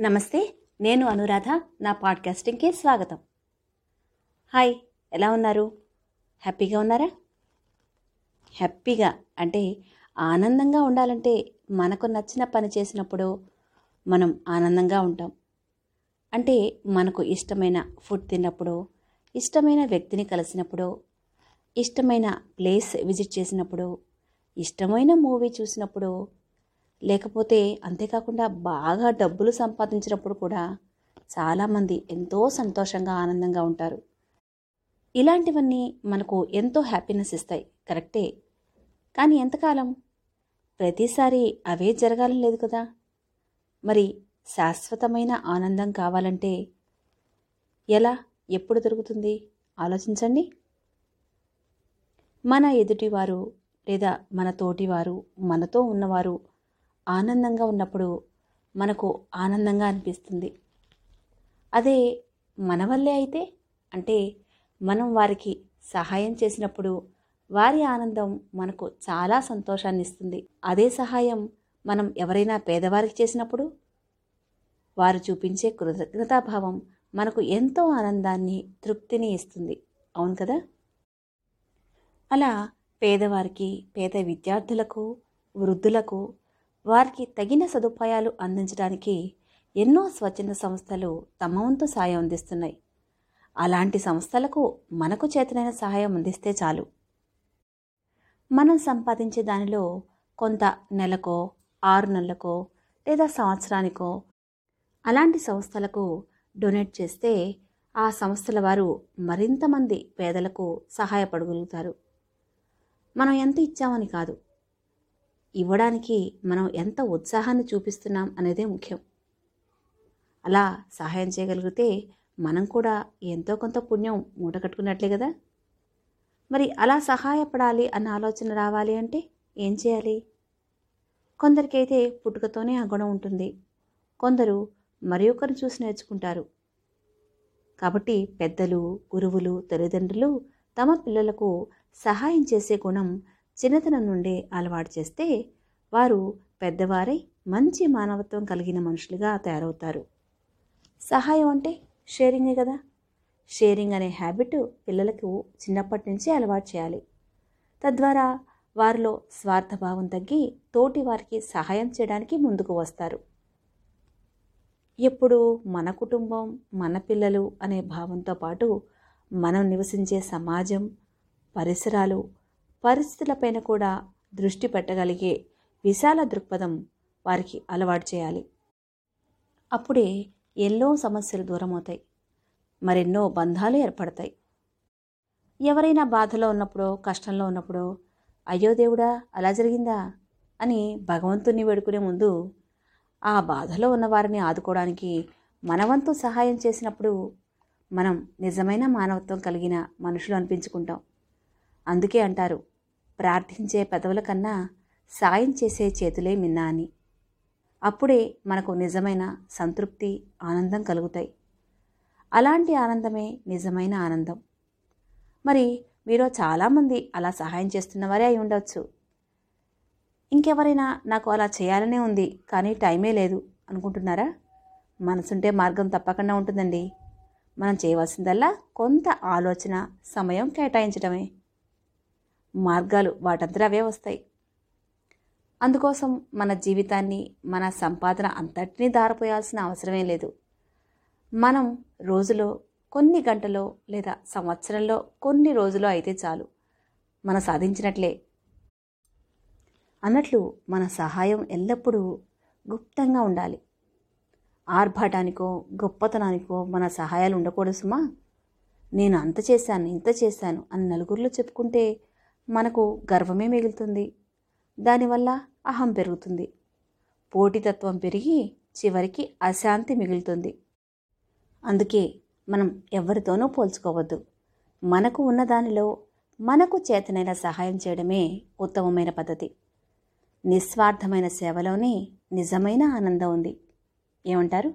నమస్తే నేను అనురాధ నా పాడ్కాస్టింగ్కి స్వాగతం. హాయ్ ఎలా ఉన్నారు? హ్యాపీగా ఉన్నారా? హ్యాపీగా అంటే ఆనందంగా ఉండాలంటే మనకు నచ్చిన పని చేసినప్పుడు మనం ఆనందంగా ఉంటాం. అంటే మనకు ఇష్టమైన ఫుడ్ తిన్నప్పుడు ఇష్టమైన వ్యక్తిని కలిసినప్పుడు ఇష్టమైన ప్లేస్ విజిట్ చేసినప్పుడు ఇష్టమైన మూవీ చూసినప్పుడు లేకపోతే అంతేకాకుండా బాగా డబ్బులు సంపాదించినప్పుడు కూడా చాలామంది ఎంతో సంతోషంగా ఆనందంగా ఉంటారు. ఇలాంటివన్నీ మనకు ఎంతో హ్యాపీనెస్ ఇస్తాయి. కరెక్టే? కానీ ఎంతకాలం? ప్రతిసారి అవే జరగాలని లేదు కదా? మరి శాశ్వతమైన ఆనందం కావాలంటే ఎలా? ఎప్పుడు దొరుకుతుంది? ఆలోచించండి. మన ఎదుటివారు లేదా మన తోటివారు మనతో ఉన్నవారు ఆనందంగా ఉన్నప్పుడు మనకు ఆనందంగా అనిపిస్తుంది. అదే మన వల్లే అయితే అంటే మనం వారికి సహాయం చేసినప్పుడు వారి ఆనందం మనకు చాలా సంతోషాన్ని ఇస్తుంది. అదే సహాయం మనం ఎవరైనా పేదవారికి చేసినప్పుడు వారు చూపించే కృతజ్ఞతాభావం మనకు ఎంతో ఆనందాన్ని తృప్తిని ఇస్తుంది. అవును కదా? అలా పేదవారికి పేద విద్యార్థులకు వృద్ధులకు వారికి తగిన సదుపాయాలు అందించడానికి ఎన్నో స్వచ్ఛంద సంస్థలు తమ వంతు సాయం అందిస్తున్నాయి. అలాంటి సంస్థలకు మనకు చేతనైన సహాయం అందిస్తే చాలు. మనం సంపాదించే దానిలో కొంత నెలకో ఆరు నెలలకో లేదా సంవత్సరానికో అలాంటి సంస్థలకు డొనేట్ చేస్తే ఆ సంస్థల వారు మరింతమంది పేదలకు సహాయపడగలుగుతారు. మనం ఎంత ఇచ్చామని కాదు. ఇవ్వడానికి మనం ఎంత ఉత్సాహాన్ని చూపిస్తున్నాం అనేదే ముఖ్యం. అలా సహాయం చేయగలిగితే మనం కూడా ఎంతో కొంత పుణ్యం మూట కట్టుకున్నట్లే కదా? మరి అలా సహాయపడాలి అన్న ఆలోచన రావాలి అంటే ఏం చేయాలి? కొందరికైతే పుట్టుకతోనే ఆ గుణం ఉంటుంది. కొందరు మరి ఒకరిని చూసి నేర్చుకుంటారు. కాబట్టి పెద్దలు గురువులు తల్లిదండ్రులు తమ పిల్లలకు సహాయం చేసే గుణం చిన్నతనం నుండే అలవాటు చేస్తే వారు పెద్దవారై మంచి మానవత్వం కలిగిన మనుషులుగా తయారవుతారు. సహాయం అంటే షేరింగే కదా. షేరింగ్ అనే హ్యాబిట్ పిల్లలకు చిన్నప్పటి నుంచే అలవాటు చేయాలి. తద్వారా వారిలో స్వార్థభావం తగ్గి తోటి వారికి సహాయం చేయడానికి ముందుకు వస్తారు. ఎప్పుడు మన కుటుంబం మన పిల్లలు అనే భావంతో పాటు మనం నివసించే సమాజం పరిసరాలు పరిస్థితులపైన కూడా దృష్టి పెట్టగలిగే విశాల దృక్పథం వారికి అలవాటు చేయాలి. అప్పుడే ఎన్నో సమస్యలు దూరమవుతాయి. మరెన్నో బంధాలు ఏర్పడతాయి. ఎవరైనా బాధలో ఉన్నప్పుడో కష్టంలో ఉన్నప్పుడో అయ్యో దేవుడా అలా జరిగిందా? అని భగవంతుని వేడుకునే ముందు ఆ బాధలో ఉన్న వారిని ఆదుకోవడానికి మనవంతు సహాయం చేసినప్పుడు మనం నిజమైన మానవత్వం కలిగిన మనుషులు అనిపించుకుంటాం. అందుకే అంటారు ప్రార్థించే పెదవుల కన్నా సాయం చేసే చేతులే మిన్నా అని అప్పుడే మనకు నిజమైన సంతృప్తి ఆనందం కలుగుతాయి. అలాంటి ఆనందమే నిజమైన ఆనందం. మరి మీరు చాలామంది అలా సహాయం చేస్తున్నవారే అయి ఉండవచ్చు ఇంకెవరైనా నాకు అలా చేయాలనే ఉంది కానీ టైమే లేదు అనుకుంటున్నారా? మనసుంటే మార్గం తప్పకుండా ఉంటుందండి. మనం చేయవలసిందల్లా కొంత ఆలోచన సమయం కేటాయించడమే మార్గాలు వాటంతట అవే వస్తాయి. అందుకోసం మన జీవితాన్ని మన సంపాదన అంతటినీ దారిపోయాల్సిన అవసరమే లేదు. మనం రోజులో కొన్ని గంటలో లేదా సంవత్సరంలో కొన్ని రోజులు అయితే చాలు మనం సాధించినట్లే. అన్నట్లు మన సహాయం ఎల్లప్పుడూ గుప్తంగా ఉండాలి. ఆర్భాటానికో గొప్పతనానికో మన సహాయాలు ఉండకూడదు సుమా. నేను అంత చేశాను ఇంత చేశాను అని నలుగురిలో చెప్పుకుంటే మనకు గర్వమే మిగులుతుంది. దానివల్ల అహం పెరుగుతుంది. పోటీతత్వం పెరిగి చివరికి అశాంతి మిగులుతుంది. అందుకే మనం ఎవరితోనూ పోల్చుకోవద్దు. మనకు ఉన్న దానిలో మనకు చేతనైన సహాయం చేయడమే ఉత్తమమైన పద్ధతి. నిస్వార్థమైన సేవలోనే నిజమైన ఆనందం ఉంది. ఏమంటారు?